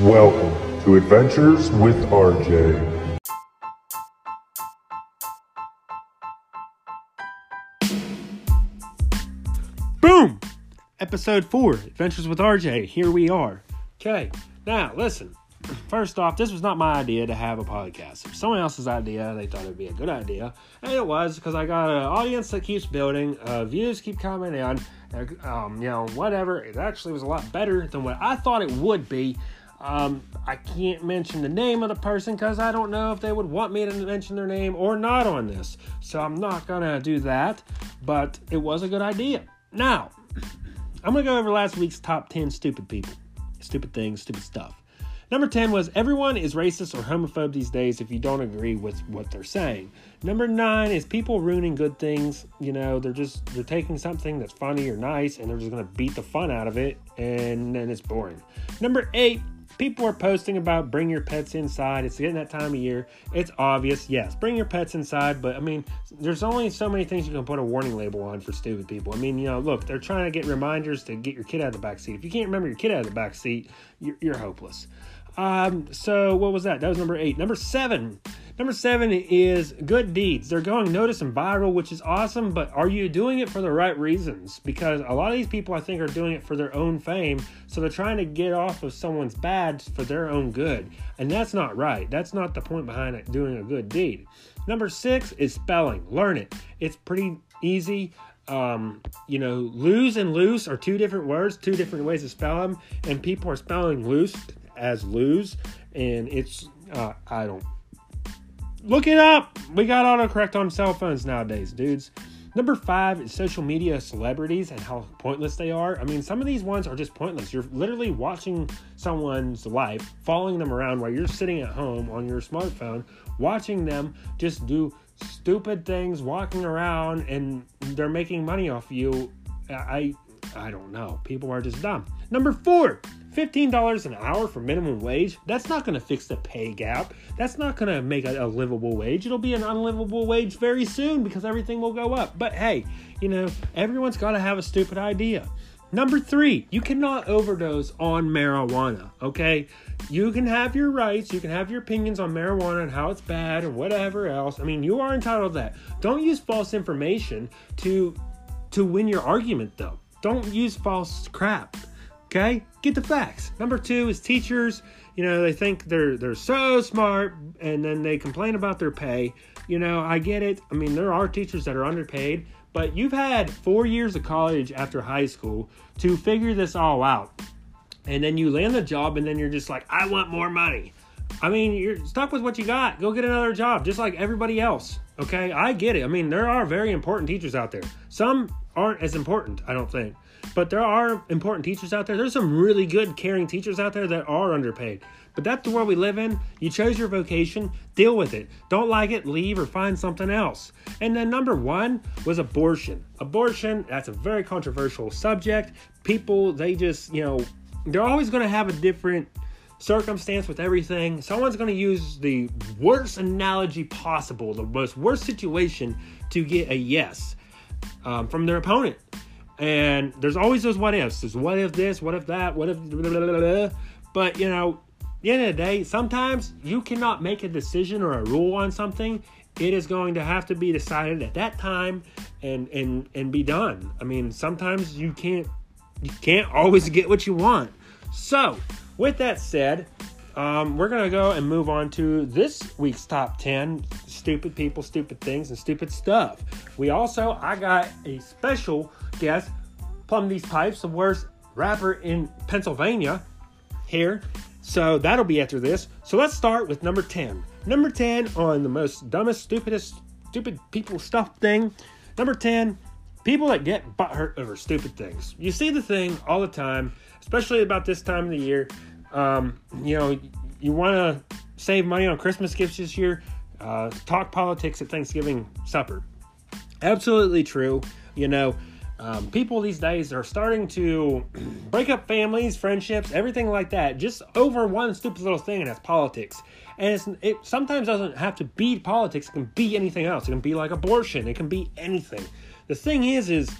Welcome to Adventures with RJ. Boom! Episode 4, Adventures with RJ. Here we are. Okay, now listen. First off, this was not my idea to have a podcast. It was someone else's idea. They thought it'd be a good idea. And it was because I got an audience that keeps building, uh, views keep coming in, uh, um, you know, whatever. It actually was a lot better than what I thought it would be. Um, I can't mention the name of the person because I don't know if they would want me to mention their name or not on this. So I'm not going to do that. But it was a good idea. Now, I'm going to go over last week's top 10 stupid people, stupid things, stupid stuff. Number 10 was everyone is racist or homophobe these days if you don't agree with what they're saying. Number 9 is people ruining good things. You know, they're just they're taking something that's funny or nice and they're just going to beat the fun out of it and then it's boring. Number 8 People are posting about bring your pets inside. It's getting that time of year. It's obvious, yes, bring your pets inside, but I mean, there's only so many things you can put a warning label on for stupid people. I mean, you know, look, they're trying to get reminders to get your kid out of the back seat. If you can't remember your kid out of the back seat, you're, you're hopeless. Um, so what was that? That was number eight. Number seven. Number seven is good deeds. They're going notice and viral, which is awesome, but are you doing it for the right reasons? Because a lot of these people, I think, are doing it for their own fame. So they're trying to get off of someone's bad for their own good. And that's not right. That's not the point behind it, doing a good deed. Number six is spelling. Learn it. It's pretty easy. Um, you know, lose and loose are two different words, two different ways to spell them, and people are spelling loose as lose, and it's uh, I don't look it up. We got autocorrect on cell phones nowadays, dudes. Number five is social media celebrities and how pointless they are. I mean, some of these ones are just pointless. You're literally watching someone's life, following them around while you're sitting at home on your smartphone, watching them just do stupid things, walking around, and they're making money off you. I, I don't know. People are just dumb. Number four, $15 an hour for minimum wage, that's not going to fix the pay gap. That's not going to make a, a, livable wage. It'll be an unlivable wage very soon because everything will go up. But hey, you know, everyone's got to have a stupid idea. Number three, you cannot overdose on marijuana, okay? You can have your rights, you can have your opinions on marijuana and how it's bad or whatever else. I mean, you are entitled to that. Don't use false information to to win your argument though. Don't use false crap. Okay? Get the facts. Number two is teachers. You know, they think they're they're so smart and then they complain about their pay. You know, I get it. I mean, there are teachers that are underpaid, but you've had four years of college after high school to figure this all out. And then you land the job and then you're just like, I want more money. I mean, you're stuck with what you got. Go get another job, just like everybody else. Okay, I get it. I mean, there are very important teachers out there. Some aren't as important, I don't think. But there are important teachers out there. There's some really good, caring teachers out there that are underpaid. But that's the world we live in. You chose your vocation, deal with it. Don't like it, leave or find something else. And then number one was abortion. Abortion, that's a very controversial subject. People, they just, you know, they're always going to have a different circumstance with everything. Someone's going to use the worst analogy possible, the most worst situation to get a yes um, from their opponent. And there's always those what ifs. There's what if this, what if that, what if. Blah, blah, blah, but, you know, the end of the day, sometimes you cannot make a decision or a rule on something. It is going to have to be decided at that time and and and be done. I mean, sometimes you can't you can't always get what you want. So, with that said, um, we're gonna go and move on to this week's top 10 stupid people, stupid things, and stupid stuff. We also I got a special guest, Plumb These Pipes, the worst rapper in Pennsylvania, here. So that'll be after this. So let's start with number 10. Number 10 on the most dumbest, stupidest, stupid people stuff thing. Number 10, people that get butthurt over stupid things. You see the thing all the time, especially about this time of the year. Um, you know, you want to save money on Christmas gifts this year, uh, talk politics at Thanksgiving supper. Absolutely true. You know, um, people these days are starting to break up families, friendships, everything like that, just over one stupid little thing, and that's politics. And it sometimes doesn't have to be politics; it can be anything else. It can be like abortion. It can be anything. The thing is, is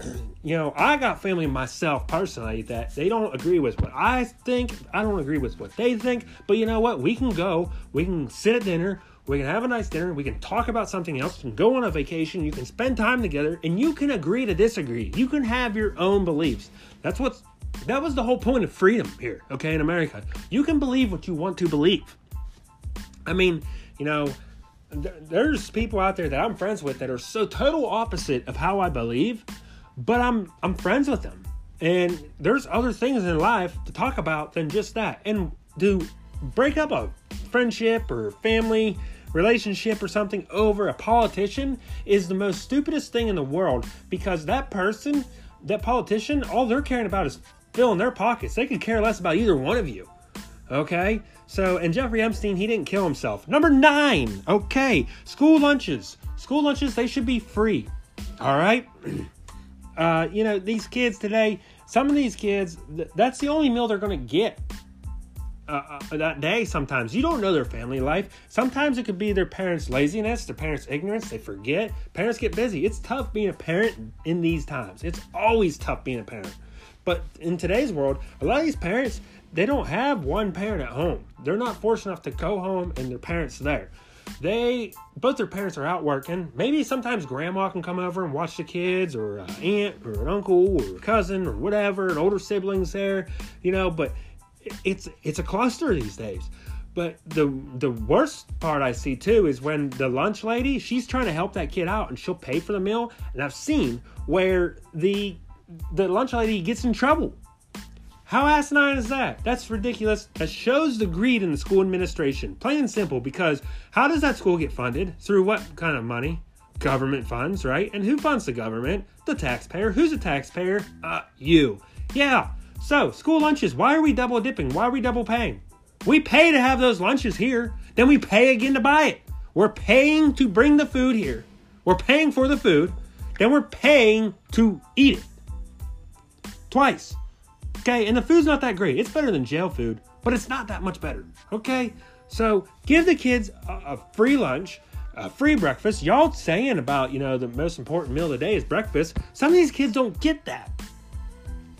you know, I got family myself personally that they don't agree with what I think. I don't agree with what they think. But you know what? We can go, we can sit at dinner, we can have a nice dinner, we can talk about something else, can go on a vacation, you can spend time together, and you can agree to disagree. You can have your own beliefs. That's what's that was the whole point of freedom here, okay, in America. You can believe what you want to believe. I mean, you know, there's people out there that I'm friends with that are so total opposite of how I believe, but I'm I'm friends with them. And there's other things in life to talk about than just that. And to break up a friendship or family relationship or something over a politician is the most stupidest thing in the world because that person, that politician, all they're caring about is filling their pockets. They could care less about either one of you. Okay? So, and Jeffrey Epstein, he didn't kill himself. Number nine, okay, school lunches. School lunches, they should be free. All right? Uh, you know, these kids today, some of these kids, th- that's the only meal they're going to get uh, uh, that day sometimes. You don't know their family life. Sometimes it could be their parents' laziness, their parents' ignorance, they forget. Parents get busy. It's tough being a parent in these times. It's always tough being a parent. But in today's world, a lot of these parents, they don't have one parent at home. They're not fortunate enough to go home and their parents there. They both their parents are out working. Maybe sometimes grandma can come over and watch the kids, or an aunt, or an uncle, or a cousin, or whatever, an older siblings there, you know. But it's it's a cluster these days. But the the worst part I see too is when the lunch lady she's trying to help that kid out and she'll pay for the meal, and I've seen where the the lunch lady gets in trouble how asinine is that? That's ridiculous. That shows the greed in the school administration. Plain and simple, because how does that school get funded? Through what kind of money? Government funds, right? And who funds the government? The taxpayer. Who's a taxpayer? Uh, you. Yeah. So, school lunches, why are we double dipping? Why are we double paying? We pay to have those lunches here, then we pay again to buy it. We're paying to bring the food here. We're paying for the food, then we're paying to eat it. Twice. Okay, and the food's not that great. It's better than jail food, but it's not that much better. Okay, so give the kids a, a free lunch, a free breakfast. Y'all saying about, you know, the most important meal of the day is breakfast. Some of these kids don't get that.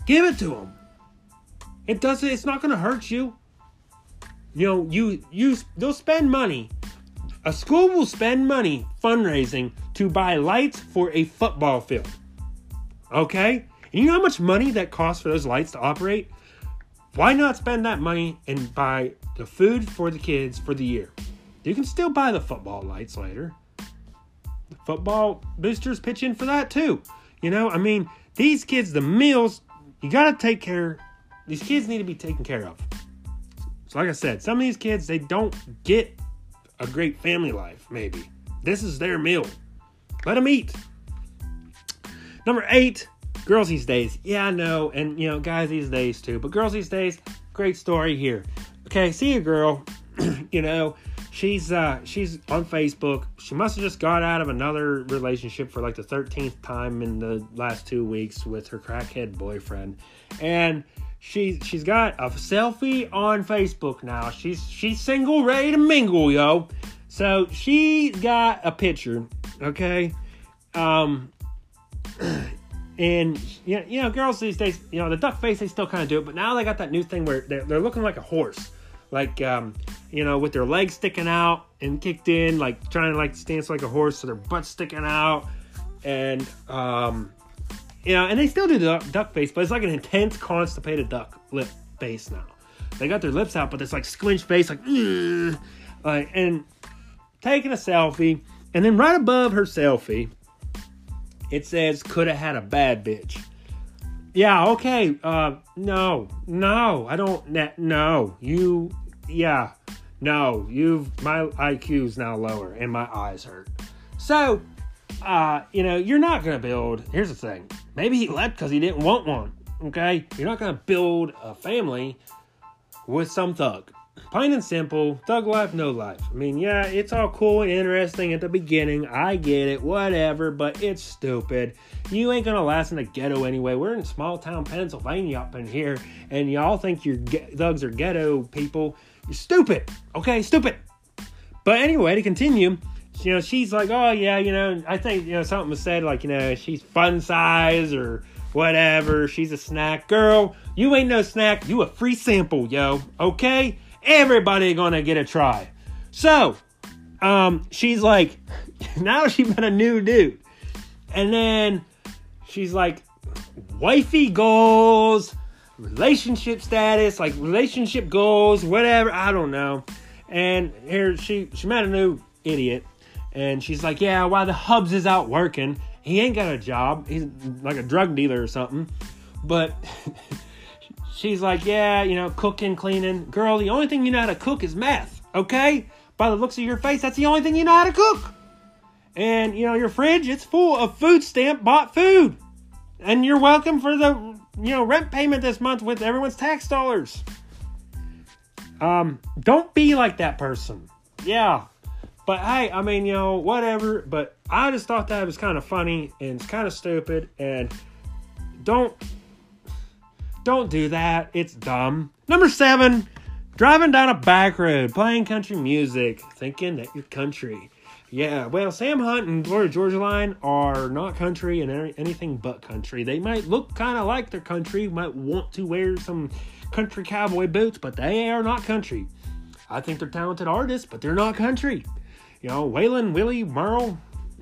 Give it to them. It doesn't, it's not going to hurt you. You know, you, you, they'll spend money. A school will spend money fundraising to buy lights for a football field. Okay? And you know how much money that costs for those lights to operate? Why not spend that money and buy the food for the kids for the year? You can still buy the football lights later. The football boosters pitch in for that too. You know, I mean, these kids, the meals, you got to take care. These kids need to be taken care of. So, like I said, some of these kids, they don't get a great family life, maybe. This is their meal. Let them eat. Number eight, girls these days, yeah, I know, and you know, guys these days too, but girls these days, great story here. Okay, see a girl, you know, she's uh she's on Facebook. She must have just got out of another relationship for like the 13th time in the last 2 weeks with her crackhead boyfriend. And she she's got a selfie on Facebook now. She's she's single, ready to mingle, yo. So she got a picture, okay? Um and you know, you know, girls these days, you know, the duck face they still kind of do it, but now they got that new thing where they're, they're looking like a horse, like um, you know, with their legs sticking out and kicked in, like trying to like stance like a horse, so their butt sticking out, and um, you know, and they still do the duck face, but it's like an intense constipated duck lip face now. They got their lips out, but it's like squinched face, like, like and taking a selfie, and then right above her selfie it says could have had a bad bitch. Yeah, okay. Uh no. No, I don't no. You yeah. No, you've my IQ's now lower and my eyes hurt. So, uh, you know, you're not gonna build. Here's the thing. Maybe he left because he didn't want one. Okay, you're not gonna build a family with some thug. Plain and simple, thug life, no life. I mean, yeah, it's all cool and interesting at the beginning. I get it, whatever, but it's stupid. You ain't gonna last in the ghetto anyway. We're in small town Pennsylvania up in here, and y'all think your ge- thugs are ghetto people. You're stupid, okay? Stupid. But anyway, to continue, you know, she's like, oh yeah, you know, I think you know something was said like, you know, she's fun size or whatever. She's a snack girl. You ain't no snack. You a free sample, yo. Okay, everybody gonna get a try. So, um, she's like, now she met a new dude, and then she's like, wifey goals, relationship status, like relationship goals, whatever. I don't know. And here she she met a new idiot, and she's like, yeah, while the hubs is out working, he ain't got a job. He's like a drug dealer or something. But she's like, yeah, you know, cooking, cleaning. Girl, the only thing you know how to cook is meth, okay? By the looks of your face, that's the only thing you know how to cook. And, you know, your fridge, it's full of food stamp bought food. And you're welcome for the, you know, rent payment this month with everyone's tax dollars. Um, don't be like that person. Yeah. But hey, I mean, you know, whatever. But I just thought that was kind of funny and it's kind of stupid. And don't don't do that. It's dumb. Number seven, driving down a back road, playing country music, thinking that you're country. Yeah, well, Sam Hunt and Florida Georgia Line are not country and anything but country. They might look kind of like they're country, might want to wear some country cowboy boots, but they are not country. I think they're talented artists, but they're not country. You know, Waylon, Willie, Merle,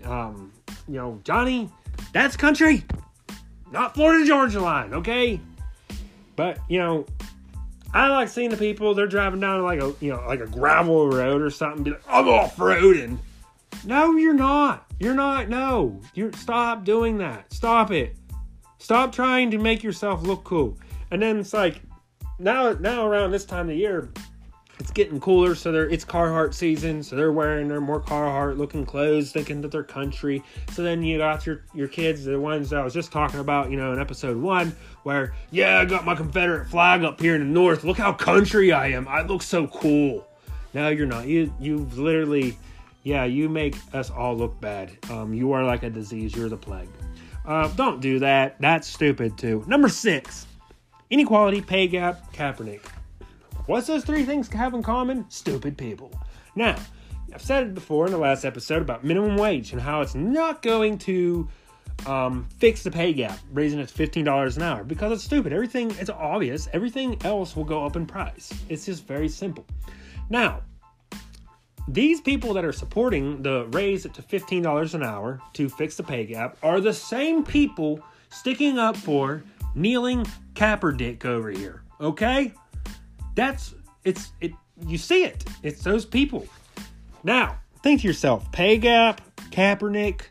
um, you know, Johnny, that's country. Not Florida Georgia Line, okay? But, you know, I like seeing the people, they're driving down like a, you know, like a gravel road or something, be like, I'm off-roading. No, you're not. You're not. No. You stop doing that. Stop it. Stop trying to make yourself look cool. And then it's like now now around this time of year, it's getting cooler, so they're it's Carhartt season, so they're wearing their more Carhartt looking clothes, thinking that they're country. So then you got your your kids, the ones I was just talking about, you know, in episode one, where yeah, I got my Confederate flag up here in the north. Look how country I am. I look so cool. No, you're not. You you've literally yeah, you make us all look bad. Um, you are like a disease. You're the plague. Uh, don't do that. That's stupid too. Number six, inequality, pay gap, Kaepernick. What's those three things have in common? Stupid people. Now, I've said it before in the last episode about minimum wage and how it's not going to um, fix the pay gap, raising it to $15 an hour because it's stupid. Everything, it's obvious. Everything else will go up in price. It's just very simple. Now, these people that are supporting the raise to $15 an hour to fix the pay gap are the same people sticking up for kneeling Kaepernick over here. Okay? That's it's it you see it. It's those people. Now, think to yourself, pay gap, Kaepernick.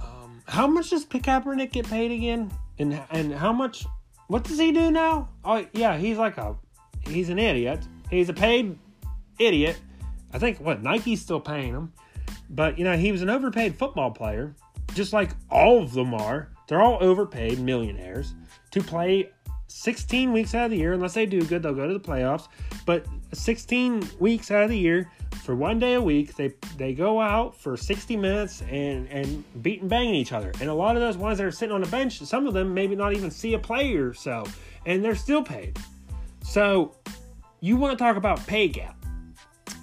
Um, how much does Kaepernick get paid again? And and how much what does he do now? Oh yeah, he's like a he's an idiot. He's a paid idiot I think what Nike's still paying him, but you know he was an overpaid football player, just like all of them are. They're all overpaid millionaires to play 16 weeks out of the year. Unless they do good, they'll go to the playoffs. But 16 weeks out of the year for one day a week, they they go out for 60 minutes and and beat and banging each other. And a lot of those ones that are sitting on the bench, some of them maybe not even see a play or so, and they're still paid. So you want to talk about pay gap?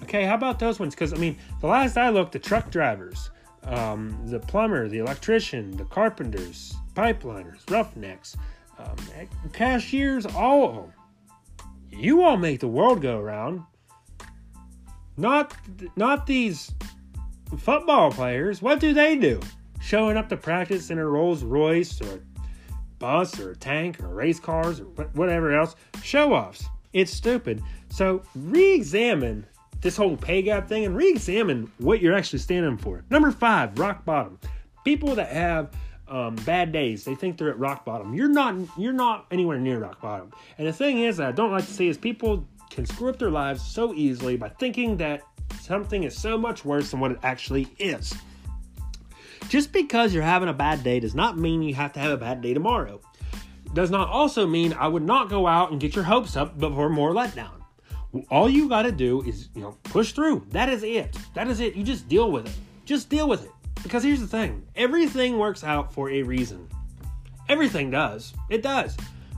Okay, how about those ones? Because I mean, the last I looked, the truck drivers, um, the plumber, the electrician, the carpenters, pipeliners, roughnecks, um, cashiers, all of them. You all make the world go around. Not, not these football players. What do they do? Showing up to practice in a Rolls Royce or bus or a tank or race cars or whatever else. Show offs. It's stupid. So re examine this whole pay gap thing and re-examine what you're actually standing for. Number five, rock bottom. People that have um, bad days, they think they're at rock bottom. You're not. You're not anywhere near rock bottom. And the thing is, that I don't like to see is people can screw up their lives so easily by thinking that something is so much worse than what it actually is. Just because you're having a bad day does not mean you have to have a bad day tomorrow. Does not also mean I would not go out and get your hopes up before more letdown. All you got to do is, you know, push through. That is it. That is it. You just deal with it. Just deal with it. Because here's the thing everything works out for a reason. Everything does. It does.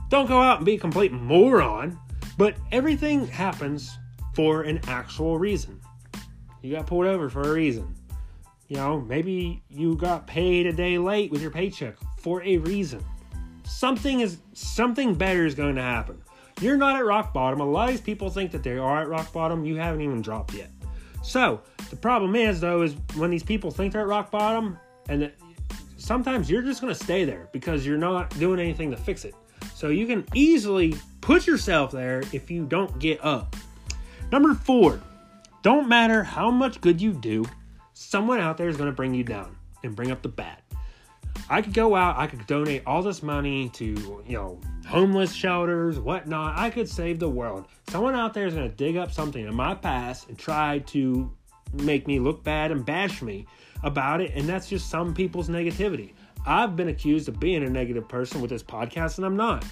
Don't go out and be a complete moron, but everything happens for an actual reason. You got pulled over for a reason. You know, maybe you got paid a day late with your paycheck for a reason. Something is something better is going to happen. You're not at rock bottom. A lot of these people think that they are at rock bottom. You haven't even dropped yet. So the problem is though is when these people think they're at rock bottom, and sometimes you're just going to stay there because you're not doing anything to fix it. So you can easily put yourself there if you don't get up. Number four, don't matter how much good you do, someone out there is going to bring you down and bring up the bad. I could go out, I could donate all this money to, you know, homeless shelters, whatnot. I could save the world. Someone out there is going to dig up something in my past and try to make me look bad and bash me about it. And that's just some people's negativity. I've been accused of being a negative person with this podcast, and I'm not.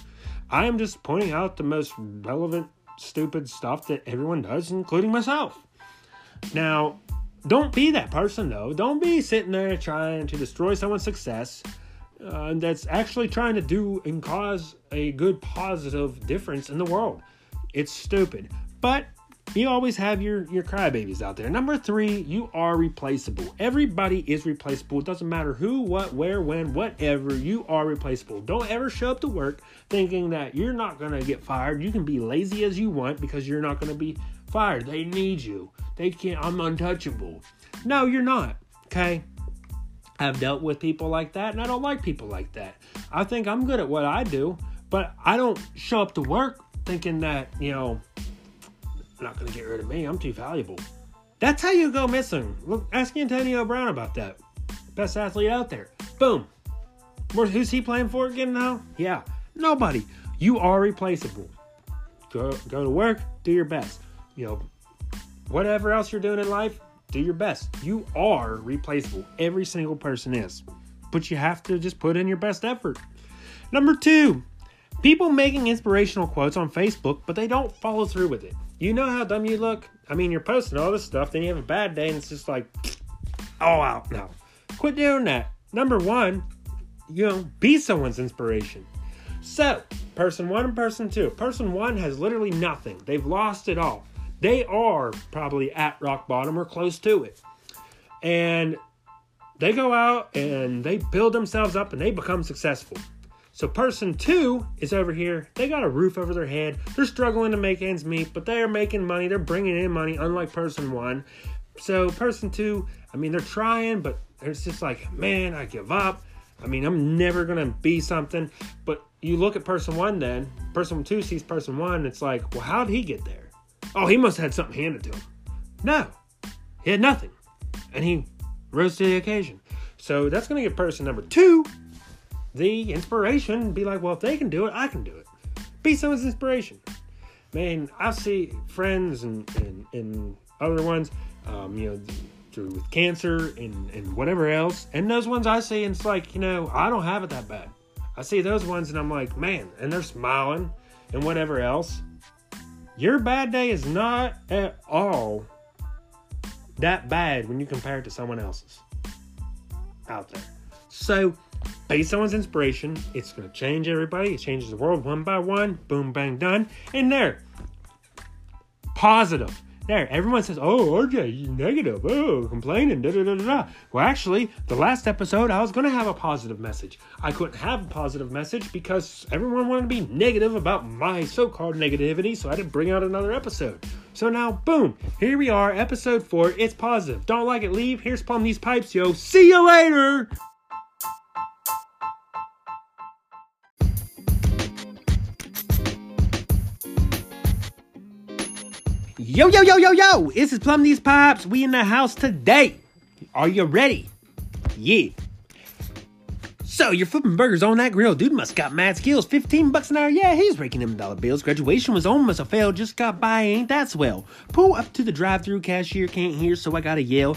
I am just pointing out the most relevant, stupid stuff that everyone does, including myself. Now, don't be that person though. Don't be sitting there trying to destroy someone's success uh, that's actually trying to do and cause a good positive difference in the world. It's stupid. But you always have your your crybabies out there. Number three, you are replaceable. Everybody is replaceable. It doesn't matter who, what, where, when, whatever. You are replaceable. Don't ever show up to work thinking that you're not gonna get fired. You can be lazy as you want because you're not gonna be fired. They need you. They can't. I'm untouchable. No, you're not. Okay. I've dealt with people like that, and I don't like people like that. I think I'm good at what I do, but I don't show up to work thinking that you know not going to get rid of me. I'm too valuable. That's how you go missing. Look, ask Antonio Brown about that. Best athlete out there. Boom. Who's he playing for again now? Yeah, nobody. You are replaceable. Go go to work. Do your best. You know, whatever else you're doing in life, do your best. You are replaceable. Every single person is. But you have to just put in your best effort. Number two, people making inspirational quotes on Facebook, but they don't follow through with it. You know how dumb you look? I mean, you're posting all this stuff, then you have a bad day, and it's just like, oh, wow, no. Quit doing that. Number one, you know, be someone's inspiration. So, person one and person two. Person one has literally nothing, they've lost it all. They are probably at rock bottom or close to it. And they go out and they build themselves up and they become successful. So person two is over here. They got a roof over their head. They're struggling to make ends meet, but they are making money. They're bringing in money, unlike person one. So person two, I mean, they're trying, but it's just like, man, I give up. I mean, I'm never gonna be something. But you look at person one, then person two sees person one. It's like, well, how did he get there? Oh, he must have had something handed to him. No, he had nothing, and he rose to the occasion. So that's gonna get person number two the inspiration be like, well, if they can do it, I can do it. Be someone's inspiration. Man, I see friends and, and, and other ones, um, you know, through with cancer and, and whatever else. And those ones I see, and it's like, you know, I don't have it that bad. I see those ones and I'm like, man, and they're smiling and whatever else. Your bad day is not at all that bad when you compare it to someone else's out there. So be someone's inspiration. It's going to change everybody. It changes the world one by one. Boom, bang, done. And there, positive. There, everyone says, "Oh, RJ, you negative. Oh, complaining." Da da da da. Well, actually, the last episode, I was going to have a positive message. I couldn't have a positive message because everyone wanted to be negative about my so-called negativity, so I didn't bring out another episode. So now, boom, here we are, episode four. It's positive. Don't like it? Leave. Here's plumb these pipes, yo. See you later. Yo, yo, yo, yo, yo! This is Plumb These Pipes. We in the house today. Are you ready? Yeah. So, you're flipping burgers on that grill. Dude must got mad skills. 15 bucks an hour. Yeah, he's raking them dollar bills. Graduation was almost a fail. Just got by. Ain't that swell? Pull up to the drive through cashier. Can't hear, so I gotta yell.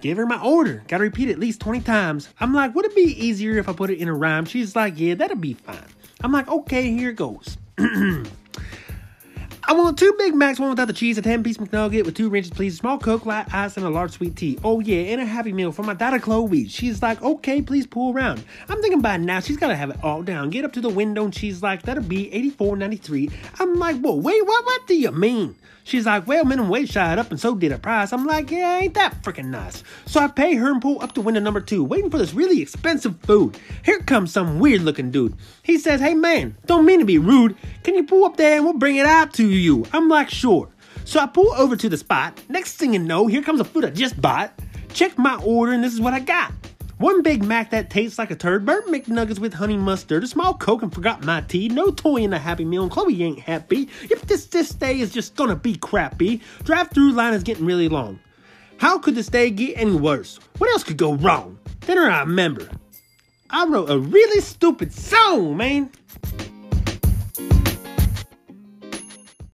Give her my order. Gotta repeat at least 20 times. I'm like, would it be easier if I put it in a rhyme? She's like, yeah, that'll be fine. I'm like, okay, here it goes. I want two Big Macs, one without the cheese, a 10 piece McNugget with two ranches, please, a small Coke, light ice, and a large sweet tea. Oh, yeah, and a Happy Meal for my daughter Chloe. She's like, okay, please pull around. I'm thinking by now she's gotta have it all down. Get up to the window, and she's like, that'll be $84.93. I'm like, whoa, wait, what, what do you mean? She's like, well, minimum wage shot up, and so did her price. I'm like, yeah, ain't that freaking nice? So I pay her and pull up to window number two, waiting for this really expensive food. Here comes some weird looking dude. He says, hey man, don't mean to be rude. Can you pull up there and we'll bring it out to you? I'm like, sure. So I pull over to the spot. Next thing you know, here comes the food I just bought. Check my order, and this is what I got. One Big Mac that tastes like a turd, burnt McNuggets with honey mustard, a small Coke and forgot my tea, no toy in the Happy Meal, and Chloe ain't happy. If this this day is just gonna be crappy, drive-through line is getting really long. How could this day get any worse? What else could go wrong? Then I remember. I wrote a really stupid song, man.